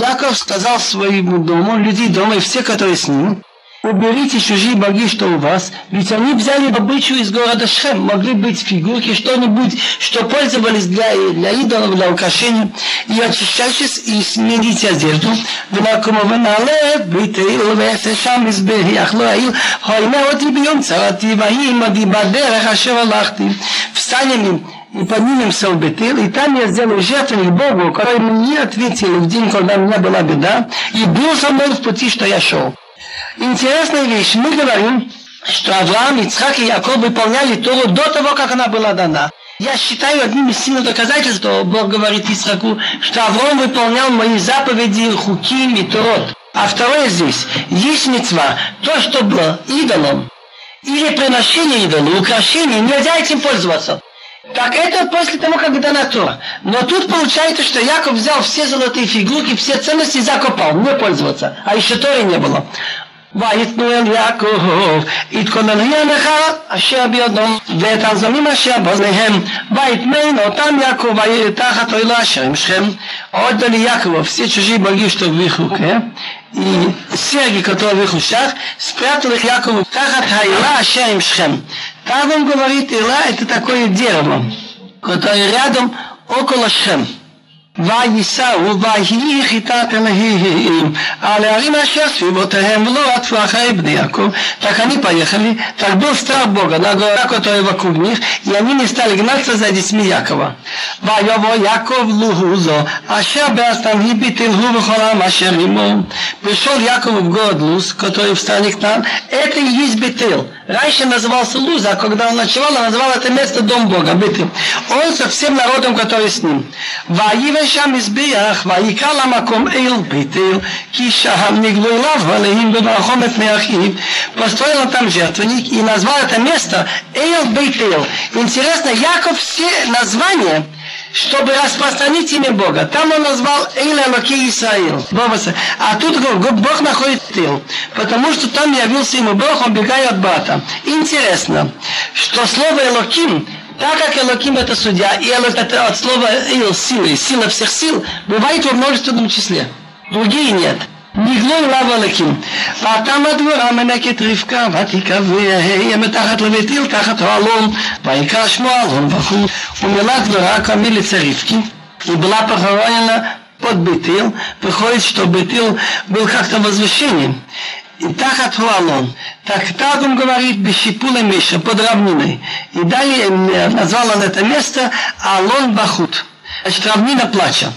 Яков сказал своему дому, людей дома и все, которые с ним, уберите чужие боги, что у вас, ведь они взяли добычу из города Шем, могли быть фигурки, что-нибудь, что пользовались для, для идолов, для украшения, и очищайтесь и смените одежду. Встанем и поднимемся в Бетел, и там я сделаю жертвенник Богу, который мне ответил в день, когда у меня была беда, и был со мной в пути, что я шел. Интересная вещь. Мы говорим, что Авраам, Ицхак и Яков выполняли Тору до того, как она была дана. Я считаю одним из сильных доказательств, что Бог говорит Исхаку, что Авраам выполнял мои заповеди, хуким и Торот. А второе здесь, есть мецва, то, что было идолом, или приношение идолу, украшение, нельзя этим пользоваться. Так это после того, как дана Тора. Но тут получается, что Яков взял все золотые фигурки, все ценности и закопал, не пользоваться. А еще Торы не было. ויתנו אל יעקב, התכוננו ימיך אשר בידו, ואת הזמים אשר באוזניהם, ויתמן אותם Яков, תחת אוהלו אשר עם שכם. Отдали Якову все чужие боги, что в их руке, и серьги, которые в их ушах, спрятал их Якову тахат хайла аша им шхем. там он говорит, Ила это такое дерево, которое рядом около Шхем. וייסעו ויהי חיטת אלוהים על הערים אשר סביבותיהם ולא עטפו אחרי בני Яков. Так они поехали, так был страх Бога на гора, которая вокруг них, и они не стали гнаться за детьми Якова. ויבוא יעקב לוהו זו, אשר באסתם הביטלהו בכל העם אשר עמו. Пришел Яков в город Луз, который в стране Кнан, это и есть Бетел. Раньше назывался Луз, а когда он ночевал, он называл это место Дом Бога, Бетел. Он со всем народом, который с ним. ויבש שם מזבח, ויקרא למקום אל בית אל, כי שם נגלו אליו עליהם בברכו מפני אחיו. Построил там жертвенник и назвал это место Эйл Бейтел. Интересно, Яков все названия чтобы распространить имя Бога. Там он назвал Эйла Лаки Исраил. А тут Бог находит тыл. Потому что там явился ему Бог, он бегает от брата. Интересно, что слово Элоким так как Элоким это судья, и Элок это от слова Ил, силы, сила всех сил, бывает во множественном числе. Другие нет. נגלו אליו אלוקים. ואתם הדבורה מנקת רבקה, ותקווה מתחת לבית איל, תחת האלון, ויקרא שמו אלון בחוץ. ומילא דבורה кормилица Ривки, и была похоронена под Бетил. Выходит, что Бетил был как-то возвышением. И тахат хуалон. Так так он говорит Бешипула Миша под равниной. И далее назвал он это место Алон Бахут. Значит, равнина плача.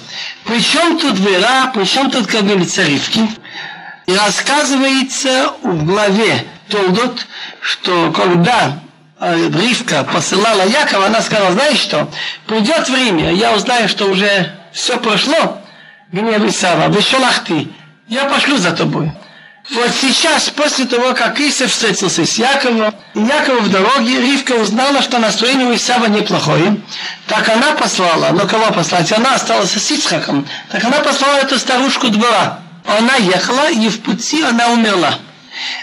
Причем тут вера, причем тут как говорится Ривки. И рассказывается в главе Толдот, что когда Ривка посылала Якова, она сказала, знаешь что, придет время, я узнаю, что уже все прошло, гнев Исава, вышелах ты, я пошлю за тобой. Вот сейчас, после того, как Исав встретился с Яковом, и Яков в дороге, Ривка узнала, что настроение у Исава неплохое. Так она послала, но кого послать? Она осталась с Ицхаком. Так она послала эту старушку двора. Она ехала, и в пути она умерла.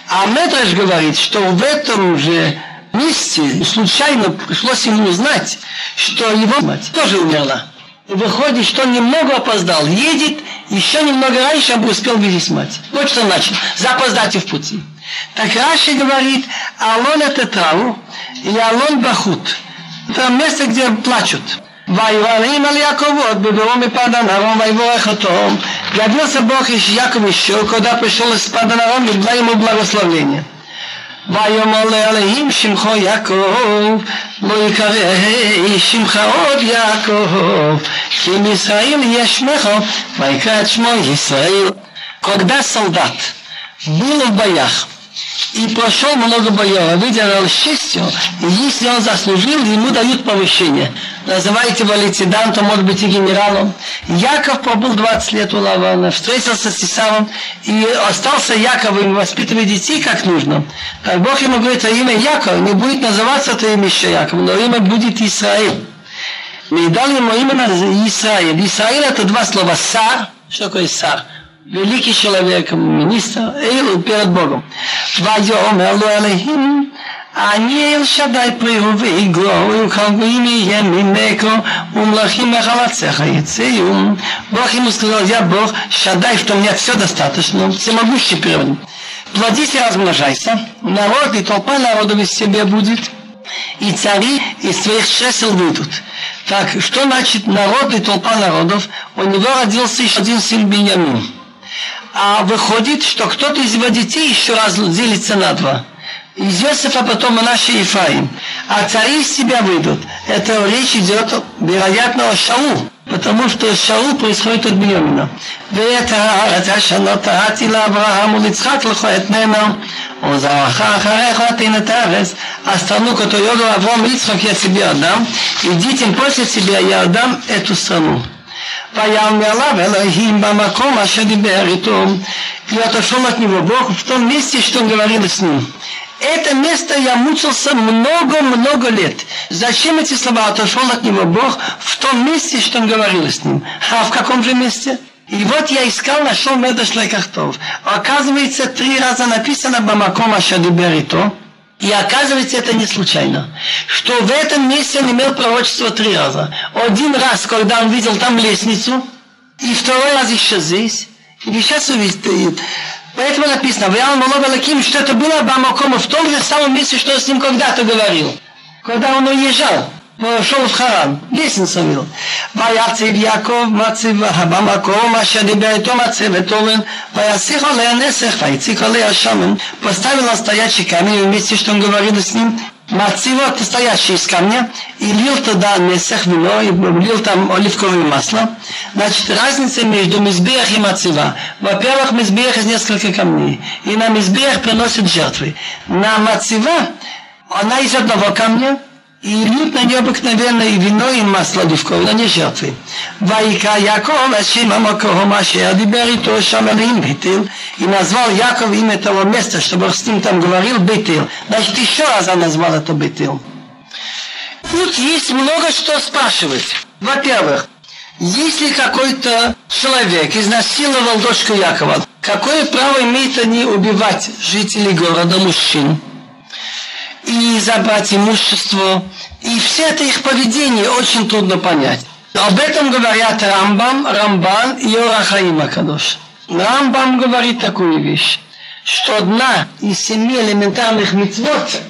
А Медраж говорит, что в этом же месте случайно пришлось ему узнать, что его мать тоже умерла Выходит, что он немного опоздал. Едет, еще немного раньше, он бы успел видеть мать. Вот что значит, запоздать в пути. Так Раши говорит, Алон это трау, и Алон Бахут. Это место, где плачут. ויברים על יעקב עוד בבירו מפדן ארום ויבורך אותו. Явился Бог Яков еще, когда пришел из Падан Арам, и дал ему благословение. ויאמר לאלוהים שמך יעקב, לא יקרא שמך עוד יעקב, כי מישראל יהיה שמך, ויקרא את שמו ישראל. Когда солдат был в боях, и прошел много боев, выдержал счастью, и если он заслужил, ему дают повышение. Называйте его лейтенантом, может быть и генералом. Яков побыл 20 лет у Лавана, встретился с Исавом и остался Яковым, воспитывая детей как нужно. Так Бог ему говорит, а имя Яков не будет называться твоим еще Яков, но имя будет Израиль. И дал ему именно Израиль. Израиль это два слова. Сар, что такое сар? великий человек, министр, перед Богом. ויאמר לו אלוהים, אני אל שדי פריהו ועגלו, וכלגויים יהיה ממקו, ומלכים מחלציך יצאו. Бог ему сказал, я Бог, шадай, что у меня все достаточно, всемогущий природа. Плодись и размножайся, народ и толпа народов из себя будет, и цари из своих чресел выйдут. Так, что значит народ и толпа народов? У него родился еще один сын Беньямин. а выходит, что кто-то из его детей еще раз делится на два. Из Иосифа потом Манаше и Ефраим. А цари из себя выйдут. Это речь идет, вероятно, о Шау. Потому что Шау происходит от Бенемина. А страну, которую я дал Авраам, Ицхак, я тебе отдам. И детям после себя я отдам эту страну. Паял Алав Элохим Бамаком Ашадибер. И то и отошел от него Бог в том месте, что он говорил с ним. Это место я мучился много-много лет. Зачем эти слова отошел от него Бог в том месте, что он говорил с ним? А в каком же месте? И вот я искал, нашел Медаш Лайкахтов. Оказывается, три раза написано Бамаком Ашадибер и то оказывается, это не случайно. Что в этом месте он имел пророчество три раза. Один раз, когда он видел там лестницу, и второй раз еще здесь. И сейчас увидит. Поэтому написано, Ваял Малова Лаким, что это было Бамакома в том же самом месте, что с ним когда-то говорил. Когда он уезжал. шел в Харан, лестницу вел. ויציב יעקב מציב במקום אשר דיבר איתו מצבת אורן, ויסיך עליה נסך, ויציק עליה шамен, поставил настоящий камень вместе, что он говорил с ним, Мацива настоящий из камня, и лил туда месах вино, и лил там оливковое масло. Значит, разница между мизбех и мацива. Во-первых, мизбех из нескольких камней, и на мизбех приносит жертвы. На мацива она из одного камня, и льют на нее обыкновенное и вино, и масло оливковое, но не жертвы. Вайка Яков, Ашима Макохомаше, Адибер и то Шамалим Бетил, и назвал Яков имя того места, чтобы с ним там говорил Бетил. Значит, еще раз он назвал это Бетил. Тут есть много что спрашивать. Во-первых, если какой-то человек изнасиловал дочку Якова, какое право имеет они убивать жителей города мужчин? И забрать имущество. И все это их поведение очень трудно понять. Об этом говорят Рамбам, Рамбан и Орахаим Акадош. Рамбам говорит такую вещь, что одна из семи элементарных мецвод,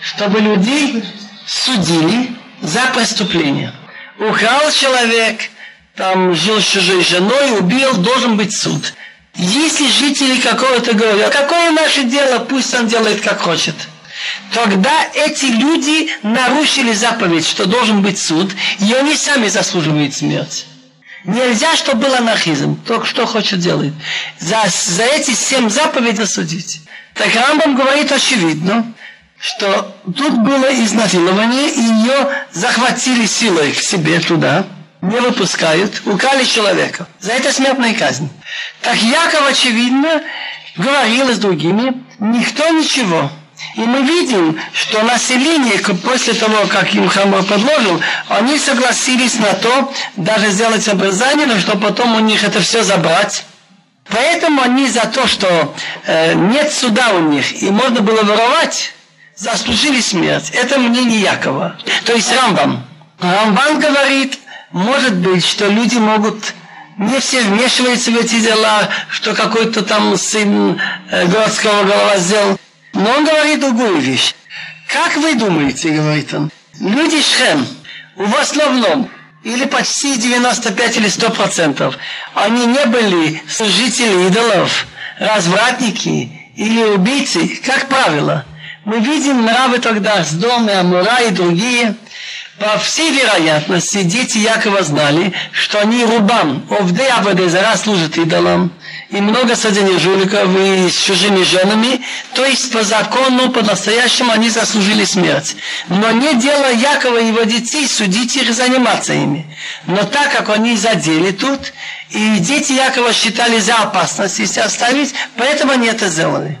чтобы людей судили за преступление. Украл человек, там жил с чужой женой, убил, должен быть суд. Если жители какого-то говорят, какое наше дело, пусть он делает как хочет – Тогда эти люди нарушили заповедь, что должен быть суд, и они сами заслуживают смерть. Нельзя, чтобы был анархизм. Только что хочет делать. За, за эти семь заповедей судить. Так Рамбам говорит очевидно, что тут было изнасилование, и ее захватили силой к себе туда, не выпускают, украли человека. За это смертная казнь. Так Яков, очевидно, говорил с другими, никто ничего. И мы видим, что население, после того, как им Хамор предложил, они согласились на то, даже сделать обрезание, но что потом у них это все забрать. Поэтому они за то, что э, нет суда у них, и можно было воровать, заслужили смерть. Это мнение Якова. То есть Рамбам. Рамбан говорит, может быть, что люди могут не все вмешиваются в эти дела, что какой-то там сын э, городского голова сделал. Но он говорит другую вещь. Как вы думаете, говорит он, люди Шхем, в основном, или почти 95 или 100 процентов, они не были служители идолов, развратники или убийцы, как правило. Мы видим нравы тогда с дома, Амура и другие. По всей вероятности, дети Якова знали, что они рубам, овды Авадезара служат идолам, и много садений жуликов и с чужими женами, то есть по закону, по-настоящему они заслужили смерть. Но не дело Якова и его детей судить их и заниматься ими. Но так как они задели тут, и дети Якова считали за опасность, если оставить, поэтому они это сделали.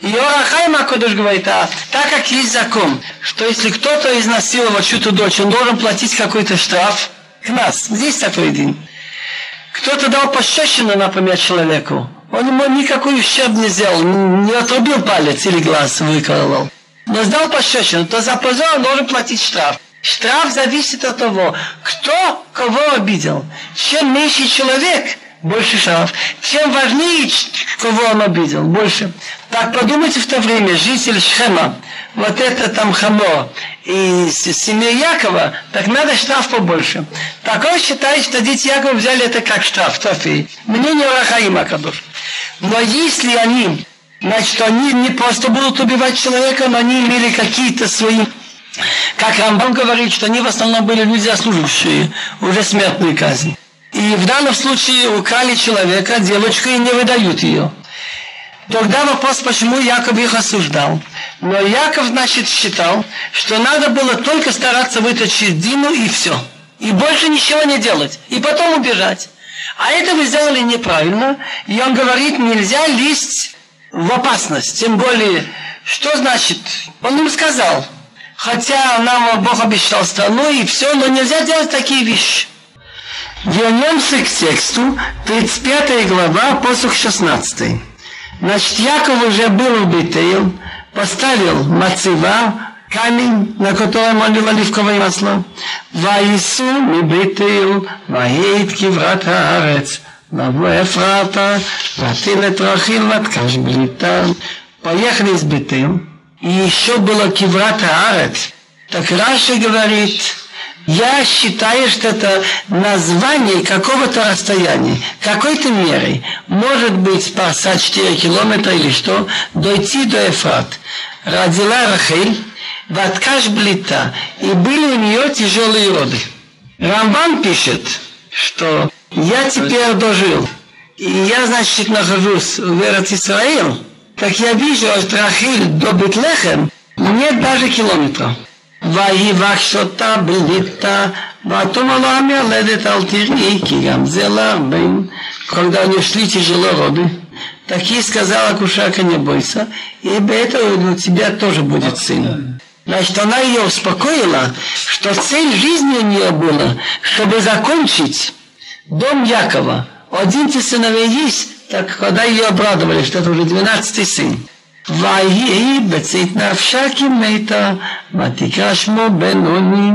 И Орахай Макодыш говорит, а так как есть закон, что если кто-то изнасиловал чью-то дочь, он должен платить какой-то штраф, к нас, здесь такой день. Кто-то дал пощечину, например, человеку. Он ему никакой ущерб не сделал, не отрубил палец или глаз выколол. но сдал пощечину, то за позор он должен платить штраф. Штраф зависит от того, кто кого обидел. Чем меньше человек, больше штраф. Чем важнее, кого он обидел, больше. Так подумайте в то время, житель Шхема, вот это там Хамо и семья Якова, так надо штраф побольше. Так он считает, что дети Якова взяли это как штраф, трофей. Мнение Рахаима Кадуш. Но если они, значит, они не просто будут убивать человека, но они имели какие-то свои как Рамбам говорит, что они в основном были люди заслуживающие уже смертную казнь. И в данном случае украли человека, девочку, и не выдают ее. Тогда вопрос, почему Яков их осуждал. Но Яков, значит, считал, что надо было только стараться вытащить Дину и все. И больше ничего не делать. И потом убежать. А это вы сделали неправильно. И он говорит, нельзя лезть в опасность. Тем более, что значит? Он им сказал, хотя нам Бог обещал страну и все, но нельзя делать такие вещи. Вернемся к тексту, 35 глава, посох 16. Значит, Яков уже был в Бетейл, поставил мацева, камень, на котором он лил оливковое масло. Ваису ми Бетейл, ваейт киврат הארץ, לבוא אפרתה, והטיל את רכיל ותקש בליטה. Поехали из Бетейл, и еще было киврат Аарец. Так Раша говорит, я считаю, что это название какого-то расстояния, какой-то мерой. Может быть, спасать 4 километра или что, дойти до Эфрат. Родила Рахель, Ваткаш Блита, и были у нее тяжелые роды. Рамбан пишет, что я теперь дожил, и я, значит, нахожусь в Эрат Исраил, так я вижу от Рахиль до Бетлехем нет даже километра. ויבקש אותה בליטה, ותאמר לו המילדת אל תראי, כי גם זה להרבה. Когда они шли тяжело роды, так ей сказала кушака, не бойся, и этого у тебя тоже будет сын. Значит, она ее успокоила, что цель жизни у нее была, чтобы закончить дом Якова. Один сыновей есть, так когда ее обрадовали, что это уже двенадцатый сын. ויהי בצית נפשה כמתה, ותקרא שמו בנוני,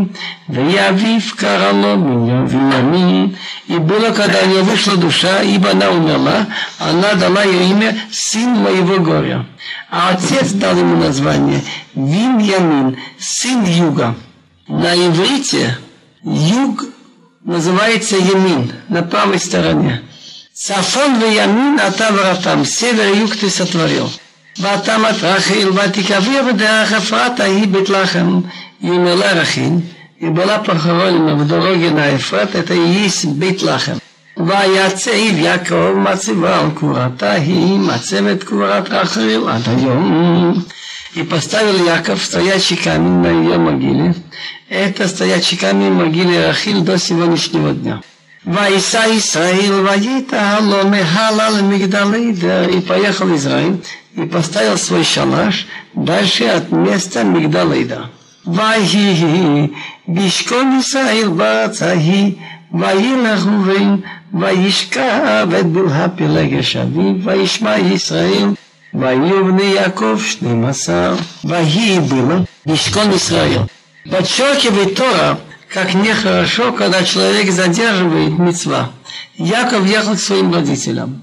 ויאביו קרא לו בנימין בנימין. И было, когда у нее вышла душа, ибо она умерла, она дала ее имя «Сын моего горя». А отец дал ему название Виньямин, сын юга. На иврите юг называется Ямин, на правой стороне. Сафон в Ямин, а там север и юг ты сотворил. ותמת רחיל ותקביה בדרך אפרתה היא בית לחם ימלה רכין יבלה פחרונים ובדורוגן האפרת את היס בית לחם ויצב יעקב מצבה על קבורתה היא מצבת קבורת רחל עד היום И поставил Яков стоящий камень на ее могиле. Это стоящий камень могиле Рахиль до сегодняшнего дня. Вайса Исраил, Ваита, Алло, Мехалал, Мигдалейда. И поехал Израиль и поставил свой шалаш дальше от места Мигдалейда. ויהי בשכון ישראל בארץ ההיא, וילך ראובן, וישכב את בלהה פלגש אביו, וישמע ישראל, ויהיו בני יעקב שנים עשר. ויהי было בשכון ישראל. Подчеркивает Тора, как нехорошо, когда человек задерживает мецва. Яков ехал к своим родителям.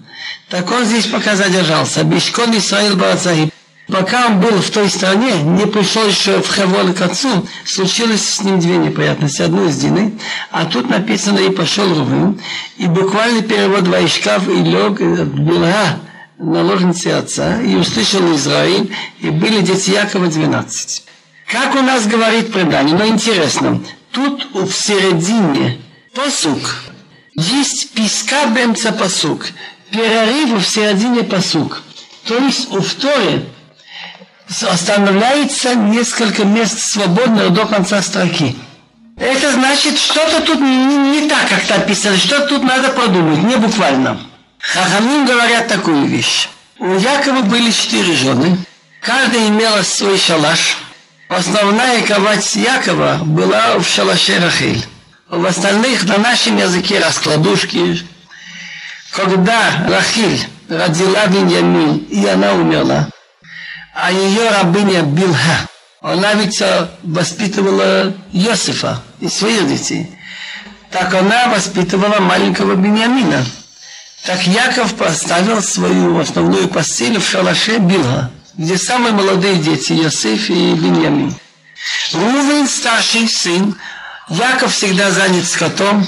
Так он здесь пока задержался. Бишкон Исраил Барацаги. Пока он был в той стране, не пришел еще в Хевон к отцу, случилось с ним две неприятности. Одну из Дины, а тут написано «И пошел Рувин». И буквальный перевод «Ваишкав» и лег была наложницы отца, и услышал Израиль, и были дети Якова 12. Как у нас говорит предание, но интересно, тут в середине посук, есть писка бемца посук перерыв в середине посук. То есть у вторе останавливается несколько мест свободных до конца строки. Это значит, что-то тут не, не так, как написано, что тут надо продумать, не буквально. Хахамин говорят такую вещь. У Якова были четыре жены, каждая имела свой шалаш. Основная кровать Якова была в шалаше Рахиль. В остальных на нашем языке раскладушки, когда Рахиль родила Беньямин, и она умерла, а ее рабыня Билха Она ведь воспитывала Иосифа и своих детей. Так она воспитывала маленького Бениамина. Так Яков поставил свою основную постель в шалаше Билга, где самые молодые дети, Иосиф и Беньямин. Рувен, старший сын, Яков всегда занят скотом,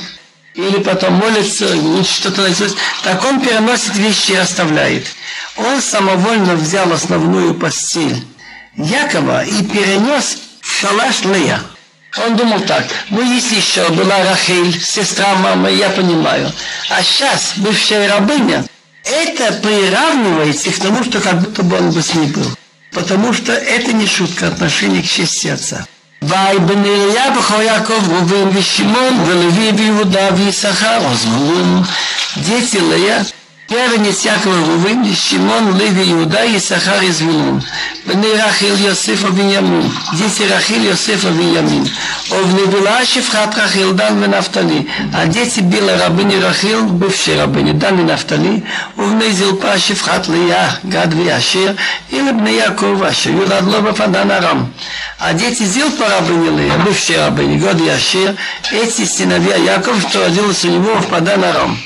или потом молится, что-то найдет, так он переносит вещи и оставляет. Он самовольно взял основную постель Якова и перенес в шалаш Лея. Он думал так, ну если еще была Рахиль, сестра мамы, я понимаю. А сейчас бывшая рабыня, это приравнивается к тому, что как будто бы он бы с ней был. Потому что это не шутка отношение к чести отца. ויבן אליה בכל יעקב ראובן ושמעון ולוי ויהודה ויששכר וזבולון. Дети Лея Первенец Якова Рувим, Шимон, Леви, Иуда, и Звилун. Бней Рахил, Йосифа, Виньямин. Дети Рахил, Йосифа, Виньямин. Овны была Шифхат Рахил, Дан и. А дети Била рабыни Рахил, бывшие рабыни, Дан и Нафтали. Овны Зилпа Шифхат Лия, Гад и Ашир. Или Бней Якова, Ашир, Юрад Лоба, Фадан Арам. А дети Зилпа рабыни Лия, бывшие рабыни, Гад и. Эти сыновья Яков, что родилось у него в Падан Арам.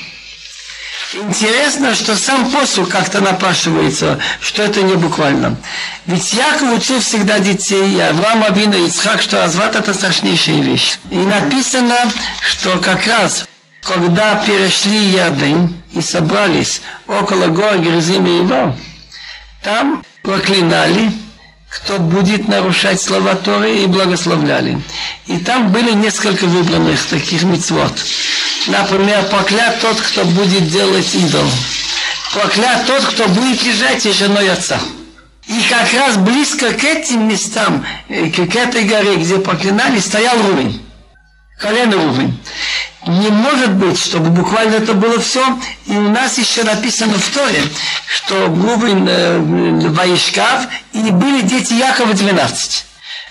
Интересно, что сам посуд как-то напрашивается, что это не буквально. Ведь Яков учил всегда детей, и Авраам, Абина, Ицхак, что развод это страшнейшая вещь. И написано, что как раз, когда перешли Ярдын и собрались около гор Грызим и его, там проклинали, кто будет нарушать слова Торы и благословляли. И там были несколько выбранных таких мецвод. Например, проклят тот, кто будет делать идол. Проклят тот, кто будет лежать и женой отца. И как раз близко к этим местам, э, к этой горе, где проклинали, стоял Рувень. Колено Рувень. Не может быть, чтобы буквально это было все. И у нас еще написано в Торе, что Рувень э, Ваишкав, и были дети Якова 12.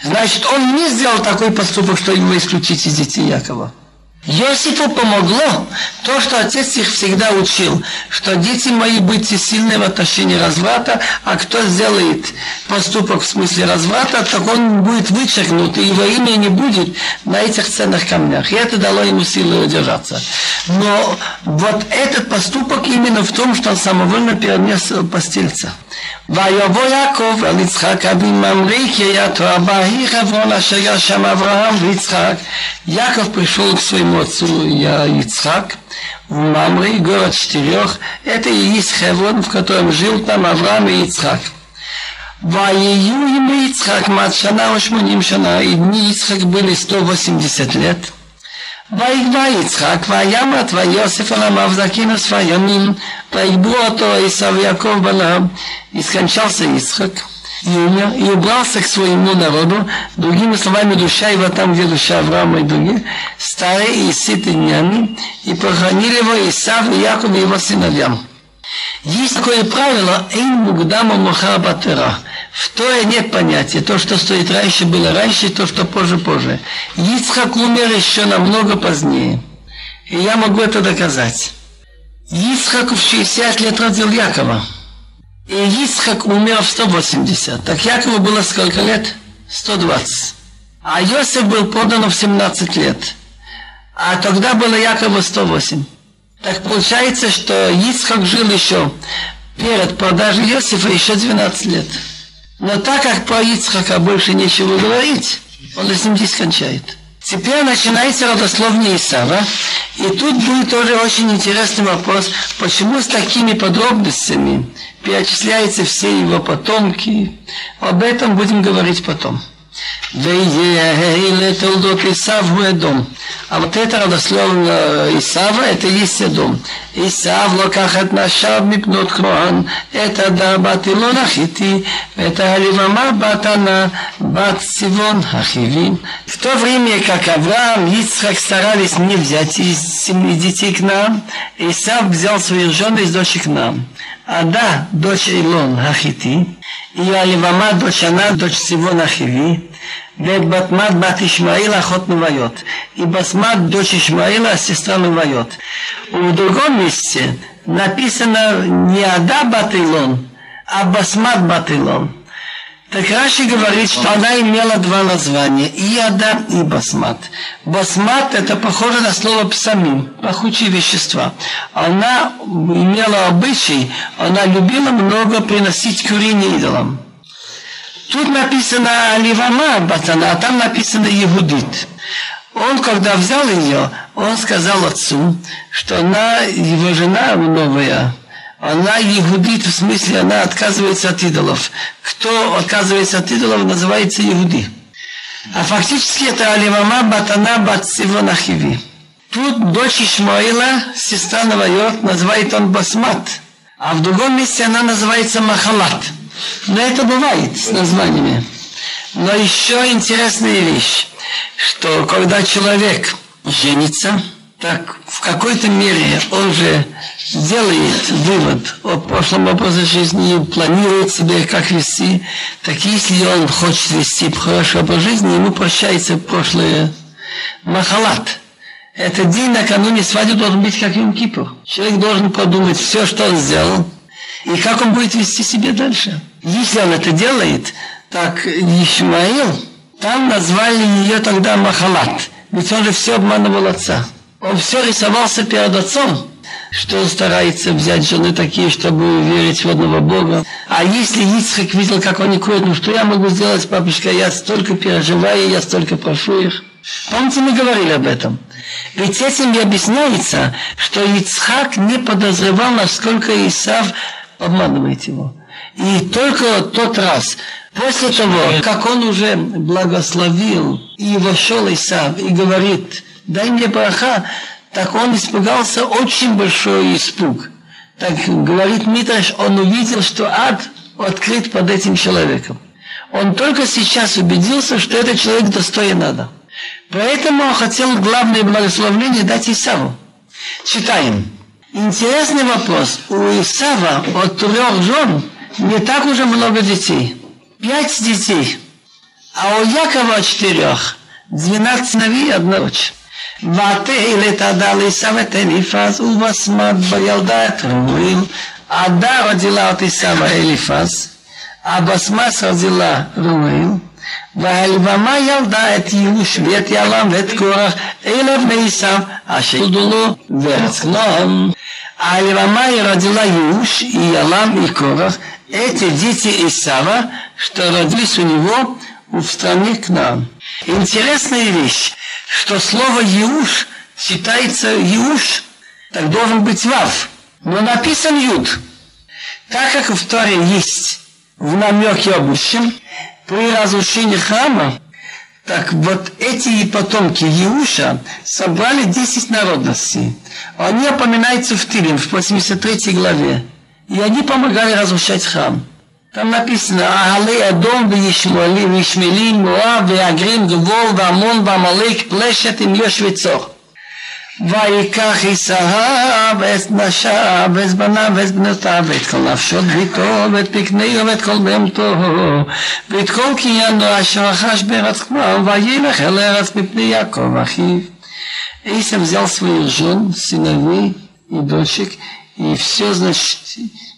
Значит, он не сделал такой поступок, что его исключить из детей Якова. Иосифу помогло то, что отец их всегда учил, что дети мои, будьте сильны в отношении разврата, а кто сделает поступок в смысле разврата, так он будет вычеркнут, и его имя не будет на этих ценных камнях. И это дало ему силы удержаться. Но вот этот поступок именно в том, что он самовольно перенес постельца. ויבוא יעקב אל יצחק אבי ממרי קריית ארבע היא חברון אשר ירשם אברהם ויצחק. Яков пришел к своему отцу Ицхак в Мамри, город четырех. Это и есть Хеврон, в котором жил там Авраам и Ицхак. ויהיו ימי יצחק מעט שנה ושמונים שנה, и дни Ицхак были 180 лет. ויגבה יצחק, וימת ויוסף על עמיו זקינוס וימים, ויגבו אותו עשיו ויעקב בניו, и скончался Ицхак, и умер, и убрался к своему народу, другими словами, душа его там, где душа Авраама и другие, старые и сытые днями, и похоронили его Исав и Яков и его сыновьям. Есть такое правило «Эйн мугдама махар батера». В Торе нет понятия. То, что стоит раньше, было раньше, то, что позже, позже. Ицхак умер еще намного позднее. И я могу это доказать. Ицхак в 60 лет родил Якова. И Ицхак умер в 180. Так Якову было сколько лет? 120. А Йосиф был подан в 17 лет. А тогда было Якова 108. Так получается, что Ицхак жил еще перед продажей Иосифа еще 12 лет. Но так как про Ицхака больше нечего говорить, он этим здесь кончает. Теперь начинается родословие Исава. И тут будет тоже очень интересный вопрос, почему с такими подробностями перечисляются все его потомки. Об этом будем говорить потом. Вейейле толдот Исав мой дом. А вот это родословно э, Исава, это есть дом. Исав локахат нашав мипнот кроан. Это дарбат илон ахити. Это аливама батана бат сивон ахивим. В то время, как Авраам и Ицхак старались не взять из семьи детей к нам, Исав взял свою жену из дочек к нам. Ада, дочь Илон Ахити, и Аливама, дочь она, дочь Сивон Ахиви, ואת בתמת בת ישמעאל אחות נוויות, и Басмат, дочь Ишмаила, сестра Нувайот. В другом месте написано не Ада Батилон, а Басмат Батилон. Так Раши говорит, что она имела два названия, Иада и Басмат. Басмат это похоже на слово псамин, пахучие вещества. Она имела обычай, она любила много приносить курение идолам. Тут написано Аливама Батана, а там написано Егудит. Он, когда взял ее, он сказал отцу, что она его жена новая, она егудит, в смысле она отказывается от идолов. Кто отказывается от идолов, называется егуди. А фактически это Аливама Батана Батсивон Ахиви. Тут дочь Ишмаила, сестра Навайот, называет он Басмат. А в другом месте она называется Махалат. Но это бывает с названиями. Но еще интересная вещь, что когда человек женится, так в какой-то мере он же делает вывод о прошлом образе жизни, планирует себе, как вести, так если он хочет вести хороший образ жизни, ему прощается прошлое махалат. Этот день накануне свадьбы должен быть как Юм Кипр. Человек должен подумать все, что он сделал, и как он будет вести себя дальше. Если он это делает, так Ишмаил, там назвали ее тогда Махалат. Ведь он же все обманывал отца. Он все рисовался перед отцом, что он старается взять жены такие, чтобы верить в одного Бога. А если Ицхак видел, как они курят, ну что я могу сделать, папочка, я столько переживаю, я столько прошу их. Помните, мы говорили об этом. Ведь этим и объясняется, что Ицхак не подозревал, насколько Исав обманывает его. И только тот раз, после того, как он уже благословил и вошел Исав и говорит, дай мне браха, так он испугался очень большой испуг. Так говорит Митраш, он увидел, что ад открыт под этим человеком. Он только сейчас убедился, что этот человек достоин ада. Поэтому он хотел главное благословение дать Исаву. Читаем. Интересный вопрос. У Исава от трех жен не так уже много детей. Пять детей. А у Якова четырех. Двенадцать сыновей и одна дочь. ותהל את עדה לעשו את אליפז ובשמת וילדה את ראויל עדה רגילה את עשו אליפז הבשמס רגילה ראויל והלבמה ילדה את ייאוש ואת ילם ואת קורח אלה בני עשו אשר ילדו לו וארץ כנען הלבמה родила Юш и Ялам и Корах, эти дети Исава, что родились у него в стране Кнаан. Интересная вещь что слово «еуш» читается «еуш», так должен быть «вав». Но написан «юд». Так как в Торе есть в намеке о будущем, при разрушении храма, так вот эти потомки Еуша собрали 10 народностей. Они упоминаются в Тилим, в 83 главе. И они помогали разрушать храм. Там написано, Агалей Адом וישמעאלים, וישמעאלים, מואב והגרים, גבור ועמון ועמלק, פלשת עם יושבי-צור. ויקח ישאב את נשיו ואת בניו ואת בנותיו ואת כל נפשות ביתו ואת פקניו ואת כל בהמתו ואת כל קניינו אשר רכש בארץ כנען וילך אל ארץ מפני יעקב אחיו. Исав взял своих жен, сыновей и дочек, и все, значит,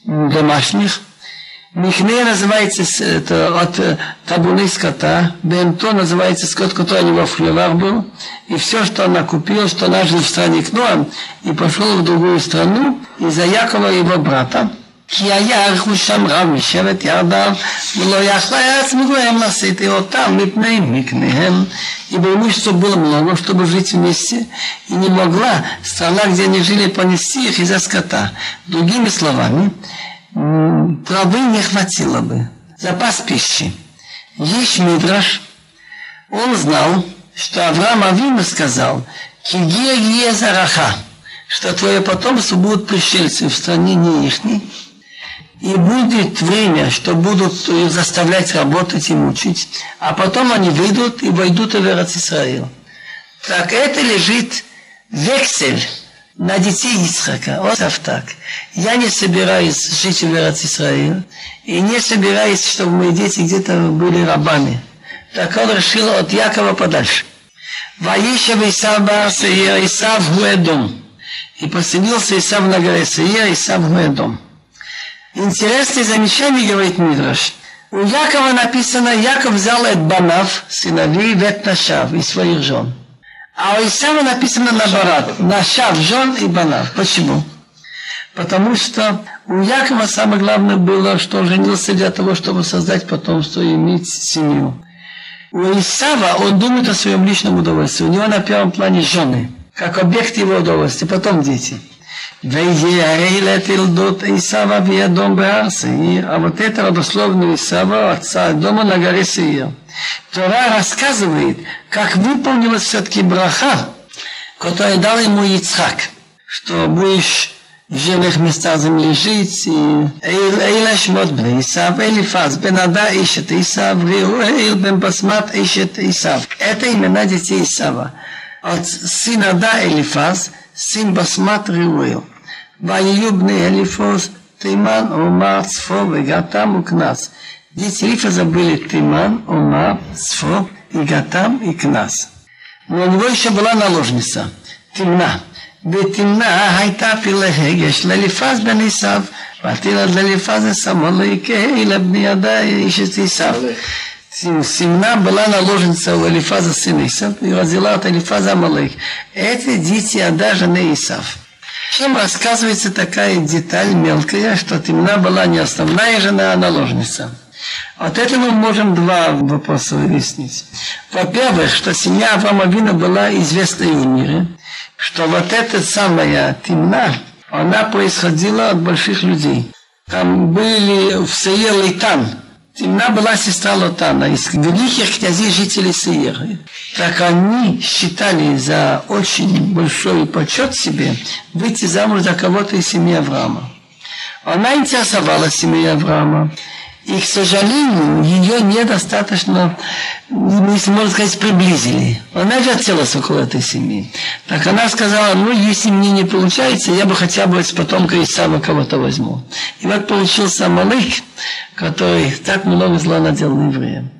домашних, Михне называется это, от табуны скота, Бенто называется скот, который у него в хлевах был, и все, что она купила, что она жил в стране Кноам, и пошел в другую страну из-за Якова его брата. כי היה הרכוש שם רב משבט ירדן, ולא יכלה ארץ מגוריהם לשאת אותם מפני מקניהם. Ибо имущества было много, чтобы жить вместе, и не могла страна, где они жили, понести их из-за скота. Другими словами, травы не хватило бы. Запас пищи. Есть Мидраш, он знал, что Авраам Авина сказал, Кигия Зараха, что твое потомство будут пришельцы в стране не ихней, и будет время, что будут заставлять работать и мучить, а потом они выйдут и войдут в Израиль. Так это лежит вексель на детей Исхака. Вот так. Я не собираюсь жить в Эрат Исраиль, и не собираюсь, чтобы мои дети где-то были рабами. Так он решил от Якова подальше. Ваишев Исав бар Сеир, Исав Гуэдом. И поселился Исав на горе Сеир, Исав Гуэдом. Интересное замечание, говорит Мидраш. У Якова написано, Яков взял от банав, сыновей, вет нашав и своих жен. А у Исава написано наоборот, нашав, жен и банав. Почему? Потому что у Якова самое главное было, что он женился для того, чтобы создать потомство и иметь семью. У Исава он думает о своем личном удовольствии. У него на первом плане жены, как объект его удовольствия, потом дети. ויראה לתלדות עשיו אבי אדום בהר שעיר, а вот это родословное Исава, отца дома на горе Сеир. Тора рассказывает, как выполнилась все-таки браха, которую дал ему Ицхак, что будешь в живых местах земли жить, и Эйла Шмот бен Исав, Элифаз, бен Ада ищет Исав, Риуэйл бен Басмат ищет Исав. Это имена детей Исава. От сына Ада Элифаз, сын Басмат Риуэйл. ויהיו בני אליפוס תימן, עומר, צפור וגתם укнас. Дети Рифа были Тиман, Омар, Сфо, и Гатам, и Кнас. Но у него еще была наложница, Тимна. ותמנה הייתה פילהגש לאליפז בן עשיו, ותלד לאליפז הסמוליקי לבני ידה איש את עשיו. Семена была наложница у Элифаза сына Исав и родила от Элифаза Амалек. Это дети Ада, жены Исав. Чем рассказывается такая деталь мелкая, что Тимна была не основная жена, а наложница. От этого мы можем два вопроса выяснить. Во-первых, что семья Авраама была известной в мире, что вот эта самая Тимна, она происходила от больших людей. Там были в Сеер Лейтан, Тимна была сестра Лотана, из великих князей жителей Сеира. Так они считали за очень большой почет себе выйти замуж за кого-то из семьи Авраама. Она интересовалась семьей Авраама. И, к сожалению, ее недостаточно, если можно сказать, приблизили. Она вертелась около этой семьи. Так она сказала, ну, если мне не получается, я бы хотя бы с потомка Исава кого-то возьму. И вот получился Малык, который так много зла наделал евреям.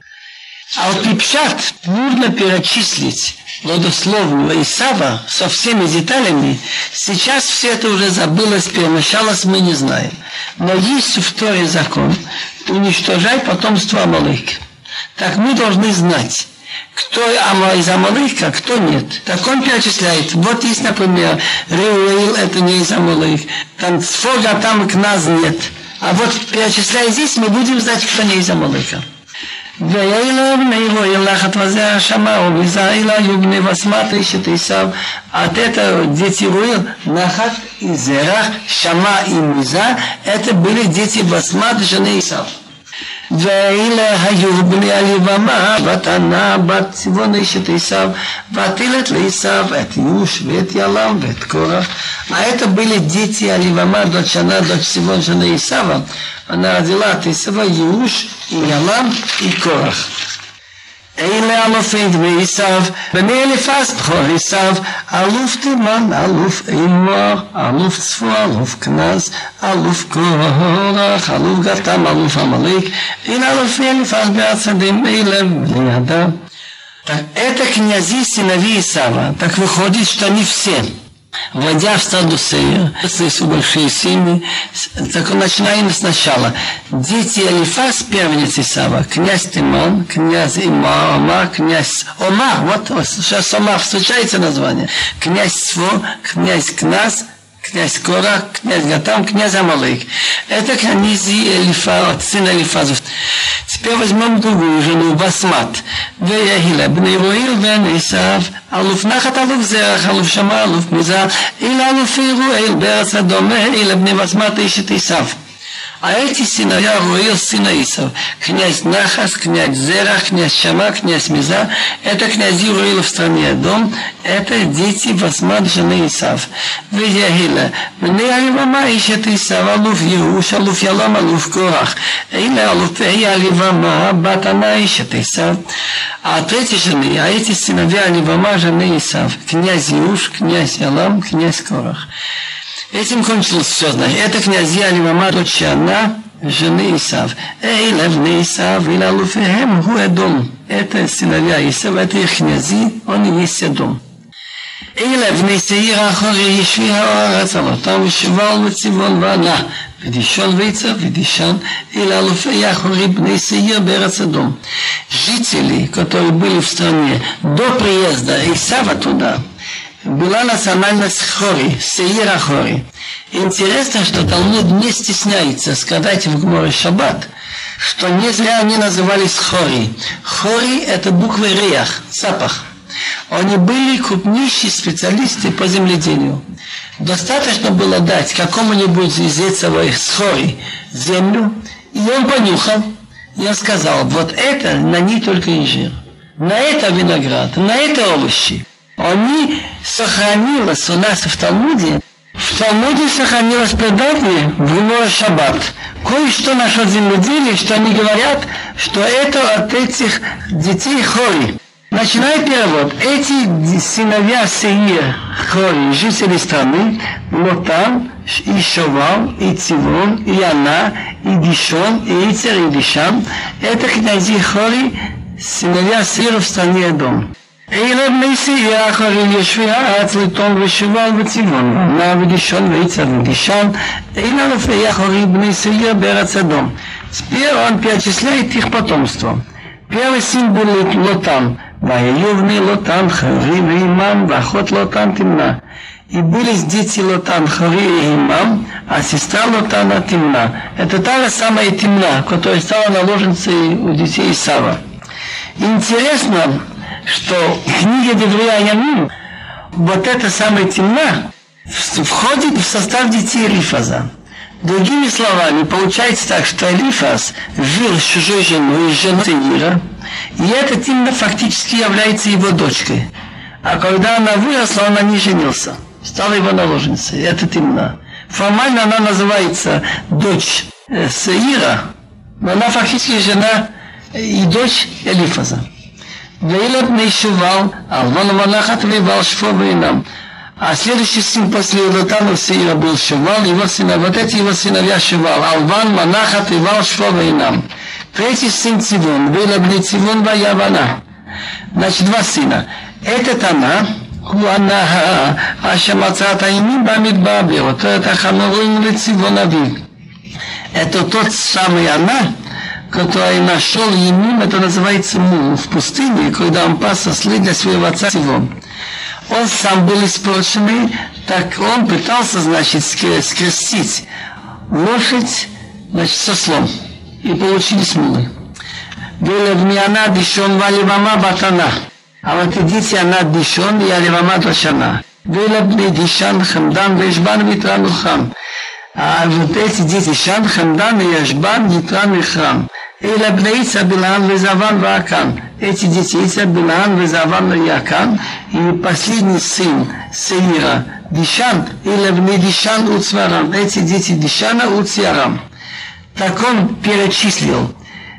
А вот Пипшат нужно перечислить родословную Исава со всеми деталями. Сейчас все это уже забылось, перемешалось, мы не знаем. Но есть в Торе закон, уничтожай потомство Амалыка. Так мы должны знать, кто из Амалыка, кто нет. Так он перечисляет. Вот есть, например, Реуил, это не из Амалык. Там Сфога, там к нас нет. А вот перечисляя здесь, мы будем знать, кто не из Амалыка. ויהי בני רועי לחת וזה השמה, ובזעילה היו בני בסמת אשת עשיו, от этого дети Руил, Нахат и Зерах, Шама и Миза, это были дети Басмат, жены Исав. ואלה היו בני הלבמה, ותנה בת צבעון אשת עשיו, ותילת לעשיו את יוש ואת ילם ואת קורח. А это были дети Аливама, дочь Шана, дочь Сивон, жена Исава. Она родила от Исава Юш и Ялам и Корах. אלה אלופי דמי עשיו, בני אליפז בכור עשיו, אלוף תימן, אלוף אימור, אלוף צפו, אלוף כנז, אלוף קורח, אלוף גתם, אלוף עמלק, אלה אלופי אליפז בעצדים אלה בני אדם. Это князи сыновей Исава. Так выходит, что они все Войдя в Садусея, если большие семьи, так начинаем сначала. Дети Алифас, первенец Исава, князь Тимон, князь Има, Ома, князь Ома, вот сейчас Ома встречается название, князь Сво, князь Кназ, князь Кора, князь Гатам, князь Амалык. Это князи Элифа, от сына Pelas mãos do Ruja no Basmat. Veio Hila ben Iroil ben Esav, aluf nachat aluf zerach, aluf shama, aluf mizah, ila aluf Iroil, בארץ הדומה, ila בני בסמת איש את עשיו. А эти сыновья Руил, сына Исов, князь Нахас, князь Зера, князь Шама, князь Миза, это князи Руил в стране дом, это дети Васмад жены Исав. Вегиагила, мне Аливама ищет Исава, Луф Еуш, Алуф Ялам, Алуф Корах, «А Эйла Алуф Аливама, Батана ищет Исав. А третьи жены, а эти сыновья Аливама жены Исав, князь Еуш, князь Ялам, князь Корах. Этим кончилось все. Это князья Алимама, дочь она, жены Исав. Эй, левны Исав, и лалуфехем, гу Эдом. Это сыновья Исав, это их князи, он и есть Эдом. אלה בני שעיר האחורי ישבי הארץ על אותם ושבל וציבון וענה ודישון ויצר ודישן אלה אלופי האחורי бней Сеир בארץ אדום. Жители, которые были в стране до приезда Исава туда, была национальность Хори, Сеир Ахори. Интересно, что Талмуд не стесняется сказать в Гморе Шаббат, что не зря они назывались Хори. Хори – это буквы Реях, запах. Они были крупнейшие специалисты по земледелию. Достаточно было дать какому-нибудь из этого схори землю, и он понюхал. Я сказал, вот это на ней только инжир, на это виноград, на это овощи. Они сохранилось у нас в Талмуде, в Талмуде сохранилось предание в Гумора Шаббат. Кое-что наше земледелие, что они говорят, что это от этих детей хори. Начинает перевод. Эти сыновья Сеир, Хори, жители страны, Лотам, и Шовал, и Цивон, и Ана, и Дишон, и Ицер, и Дишам, это князи Хори, сыновья Сеира в стране Дом. Эйлов Мессия, Ахарин Ешвиац, Литон Вешевал Вецивон, На Вегишон Вейцад Вегишан, Эйлов Яхарин Мессия Берац Адом. Теперь он перечисляет их потомство. Первый сын был Лотан, Ваилювный Лотан, Харин и Имам, Вахот Лотан Тимна. И были с дети Лотан, Хари и Имам, а сестра Лотана Тимна. Это та же самая Тимна, которая стала наложницей у детей Исава. Интересно, что в книге Деврия Ямин вот эта самая Тимна входит в состав детей Рифаза. Другими словами, получается так, что Элифас жил с чужой женой, с женой Сеира, и эта Тимна фактически является его дочкой. А когда она выросла, он на ней женился. Стала его наложницей. Это Тимна. Формально она называется дочь э, Сеира, но она фактически жена и дочь Элифаза. Вейлет Нейшувал, Алван Ванахат Вейвал Шфо Вейнам. А следующий сын после Лотана Сеира был Шевал, его сына, вот эти его сыновья Шевал, Алван, Манахат и Вал Швова и нам. Третий сын Цивон, Вилабни Цивон Ваявана. Значит, два сына. Этот она, Хуанаха, Аша Мацата Имин Бамидбаби, вот это Хамарин Цивон Авив. Это тот самый она, который нашел Емим, это называется Мул, в пустыне, когда он пас ослы для своего отца Цивон он сам был испорченный, так он пытался, значит, скрестить лошадь, значит, со слом. И получили смулы. Было в Миана дишон валивама батана. А вот идите она дишон и аливама дашана. Было бни дишан хамдан вешбан витран ухам. А вот эти дети, Шан, Хамдан и Яшбан, Гитран и Храм. Эля Бнеица, Билан, Везаван, Ваакан. Эти дети, Ица, Билан, Везаван, Ваакан. И последний сын Сеира, Дишан, или Бне Дишан, Уцварам. Эти дети Дишана, Уцварам. Так он перечислил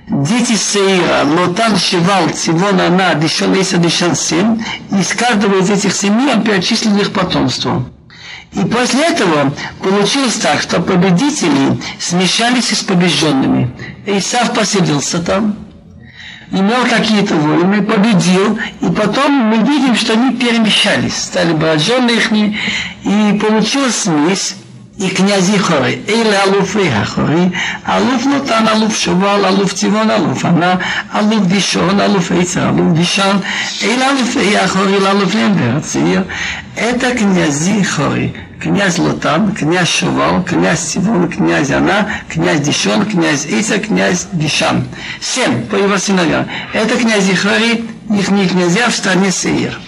дети Сеира, Лотан, Шевал, Цивон, Ана, Дишон, Иса, Дишан, сын. Из каждого из этих семи он перечислил их потомство. И после этого получилось так, что победители смешались с побежденными. Исав поселился там, имел какие-то войны, победил, и потом мы видим, что они перемещались, стали броженные их, и получилась смесь и князи хоры. Эйле алуфы хахори, алуф нотан, алуф шувал, алуф тивон, алуф ана, алуф дишон, алуф эйцер, алуф дишан, эйле алуфы хахори, алуф лембер, Это князи хоры князь Лотан, князь Шувал, князь Сивон, князь Ана, князь Дишон, князь Иса, князь Дишан. Семь по его сыновьям. Это князи Хари, их не князья в стране Сеир.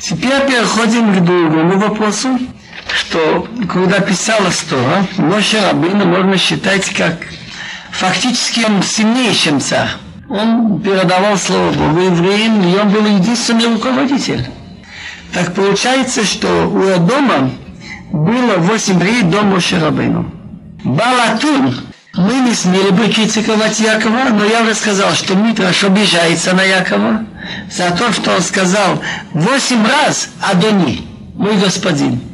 Теперь переходим к другому вопросу, что когда писалась Тора, Моше Рабина можно считать как фактически он сильнее, чем царь. Он передавал слово Богу евреям, и он был единственный руководитель. Так получается, что у Эдома было восемь дней до Мошерабейну. Балатун мы не смели бы критиковать Якова, но я уже сказал, что Митраш обижается на Якова за то, что он сказал восемь раз Адони, мой господин.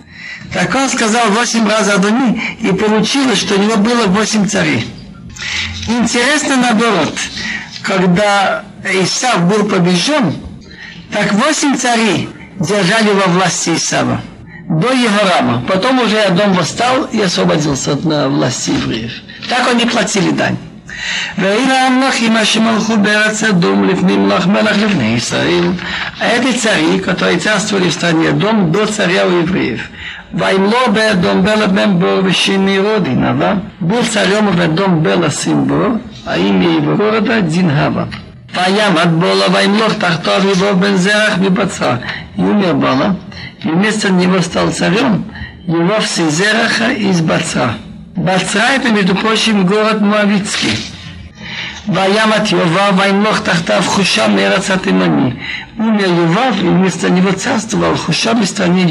Так он сказал восемь раз Адони, и получилось, что у него было восемь царей. Интересно наоборот, когда Исав был побежден, так восемь царей держали во власти Исава до Егорама. Потом уже Адом восстал и освободился от власти евреев. Так они платили дань. והנה המלכים אשר מלכו בארץ אדום לפני מלך מלך לפני ישראל. эти цари, которые царствовали в стране Дом до царя у евреев. וימלוא באדום בלה בן בור ושימי родинава, был царем в дом Бела сын Бор, а имя его города Динхава. וימת בולה וימלוך תחתיו его бен Зерах מבצר. И умер Бала, и вместо него стал царем его сын Зераха из Бацра. Бацра это, между прочим, город Муавицкий. וימת יובב וימלוך תחתיו חושם מארץ התימני. умер Ював, и вместо него царствовал Хушам из страны